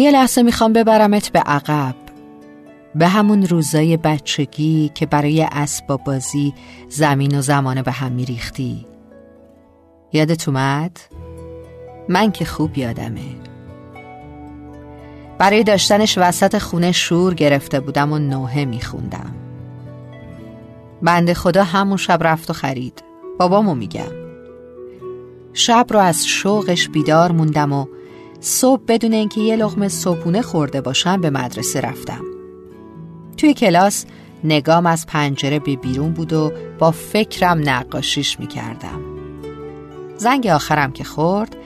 یه لحظه می‌خوام ببرمت به عقب. به همون روزای بچگی که برای اسباب بازی زمین و زمان به هم میریختی. یادت اومد؟ من که خوب یادمه. برای داشتنش وسط خونه شور گرفته بودم و نوحه میخوندم. بنده خدا همون شب رفت و خرید. بابامو میگم. شب رو از شوقش بیدار موندم و صبح بدون اینکه یه لغمه صبحونه خورده باشم به مدرسه رفتم. توی کلاس نگام از پنجره به بیرون بود و با فکرم نقاشیش می‌کردم. زنگ آخرم که خورد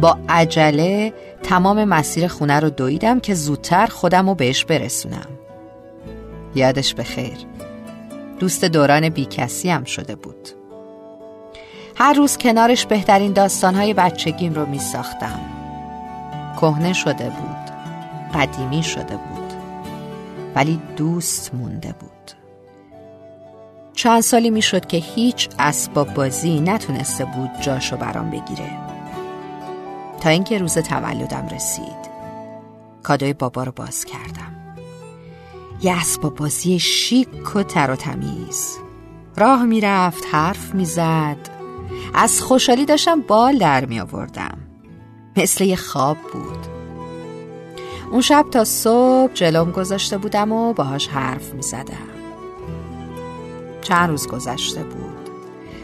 با عجله تمام مسیر خونه رو دویدم که زودتر خودم رو بهش برسونم. یادش بخیر دوست دوران بیکسی هم شده بود. هر روز کنارش بهترین داستانهای بچگیم رو می ساختم کهنه شده بود. قدیمی شده بود. ولی دوست مونده بود. چند سالی می‌شد که هیچ اسباب بازی نتونسته بود جاشو برام بگیره. تا اینکه روز تولدم رسید. کادوی بابا رو باز کردم. یه اسباب بازی شیک و تر و تمیز. راه می‌رفت حرف می‌زد. از خوشحالی داشتم بال در می آوردم مثل یه خواب بود. اون شب تا صبح جلوم گذاشته بودم و باهاش حرف می زدم چند روز گذشته بود.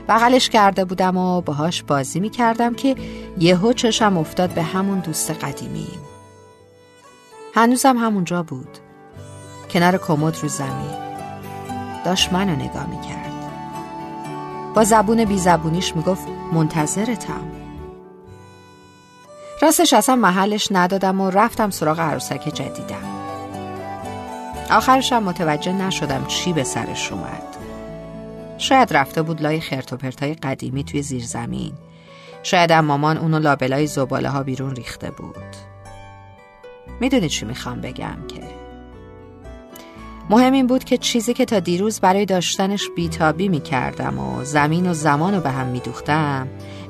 بغلش کرده بودم و باهاش بازی می کردم که یهو چشم افتاد به همون دوست قدیمی هنوزم همونجا بود. کنار کمد رو زمین. داشت منو نگاه می کرد با زبون بی زبونیش می گفت منتظرتم. راستش اصلا محلش ندادم و رفتم سراغ عروسک جدیدم. آخرشم متوجه نشدم چی به سرش اومد. شاید رفته بود لای خرت و پرتای قدیمی توی زیر زمین شاید هم مامان اونو لابلای زباله ها بیرون ریخته بود. می‌دونی چی می‌خوام بگم که؟ مهم این بود که چیزی که تا دیروز برای داشتنش بیتابی می‌کردم و زمین و زمان رو به هم میدوختم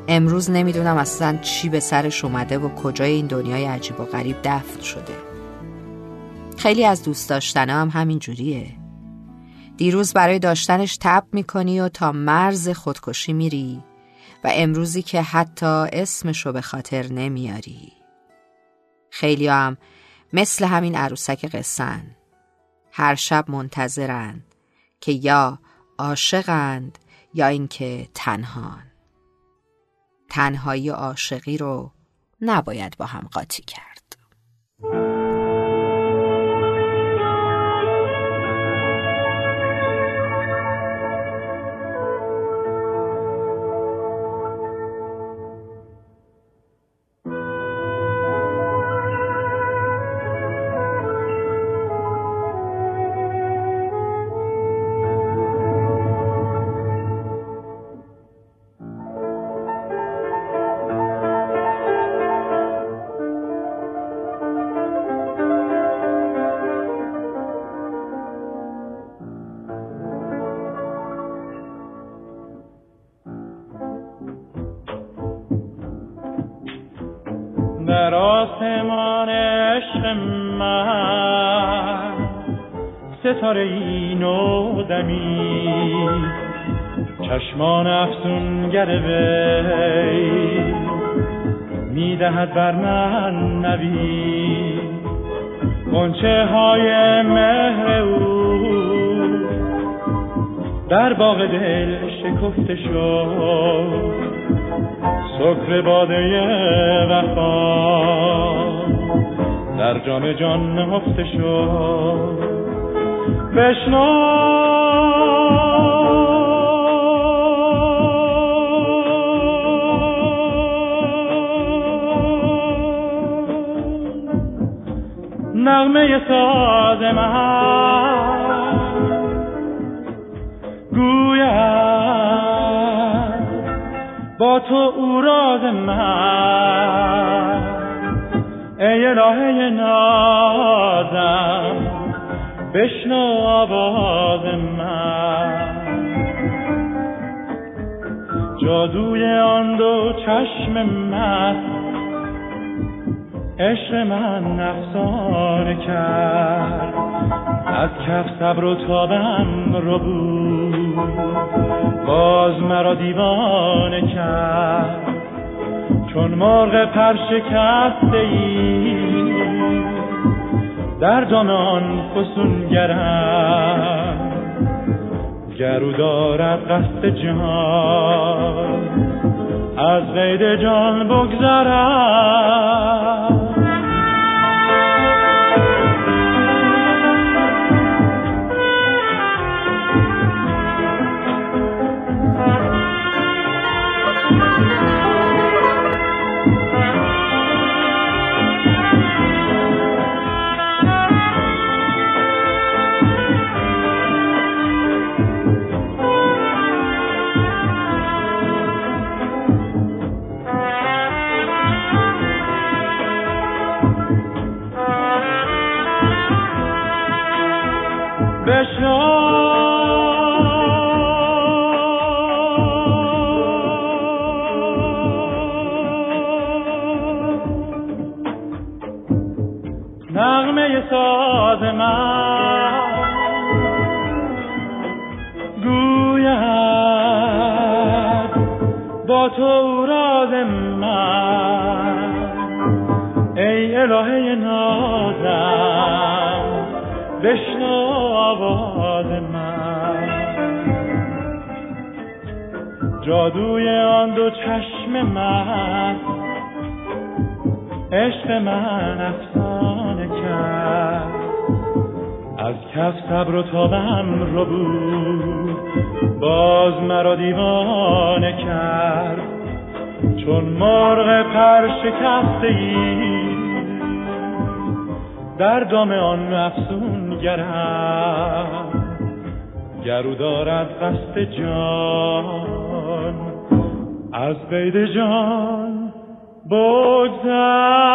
امروز نمی‌دونم اصلا چی به سرش اومده و کجای این دنیای عجیب و غریب دفن شده. خیلی از دوست داشتنه هم همین جوریه. دیروز برای داشتنش تب می‌کنی و تا مرز خودکشی میری و امروزی که حتی اسمشو به خاطر نمیاری. خیلی هم مثل همین عروسک قصن هر شب منتظرند که یا عاشقند یا اینکه تنهان. تنهایی عاشقی رو نباید با هم قاطی کرد. در آسمان عشق من. ستاره این و دمی چشمان افسونگر وی می‌دهد بر من نبی گنچه های مهر او در باغ دل شکفته شد. سکر باده وفا در جام جان نهفته شد. بشنو. نغمه ساز من با تو او راز من. ای الهه نازم بشنو آواز من. جادوی آن دو چشم من عشق من افسانه کرد. از کف صبر و تابم رو بود باز مرا دیوانه کرد. چون مرغ پر شکسته ای در دام آن فسونگرم گرو دارد قصد جان از قید جان بگذرم. نغمه ساز من. گوید با تو راز من. ای الهه نازم بشنو آواز من. جادوی آن دو چشم من عشق من افسانه کرد. از کف صبر و تابم رو بود. باز مرا دیوانه کرد. چون مرغ پر شکسته ای در دام آن افسون گرم. گرو دارد قصد جان از قید جان 不散。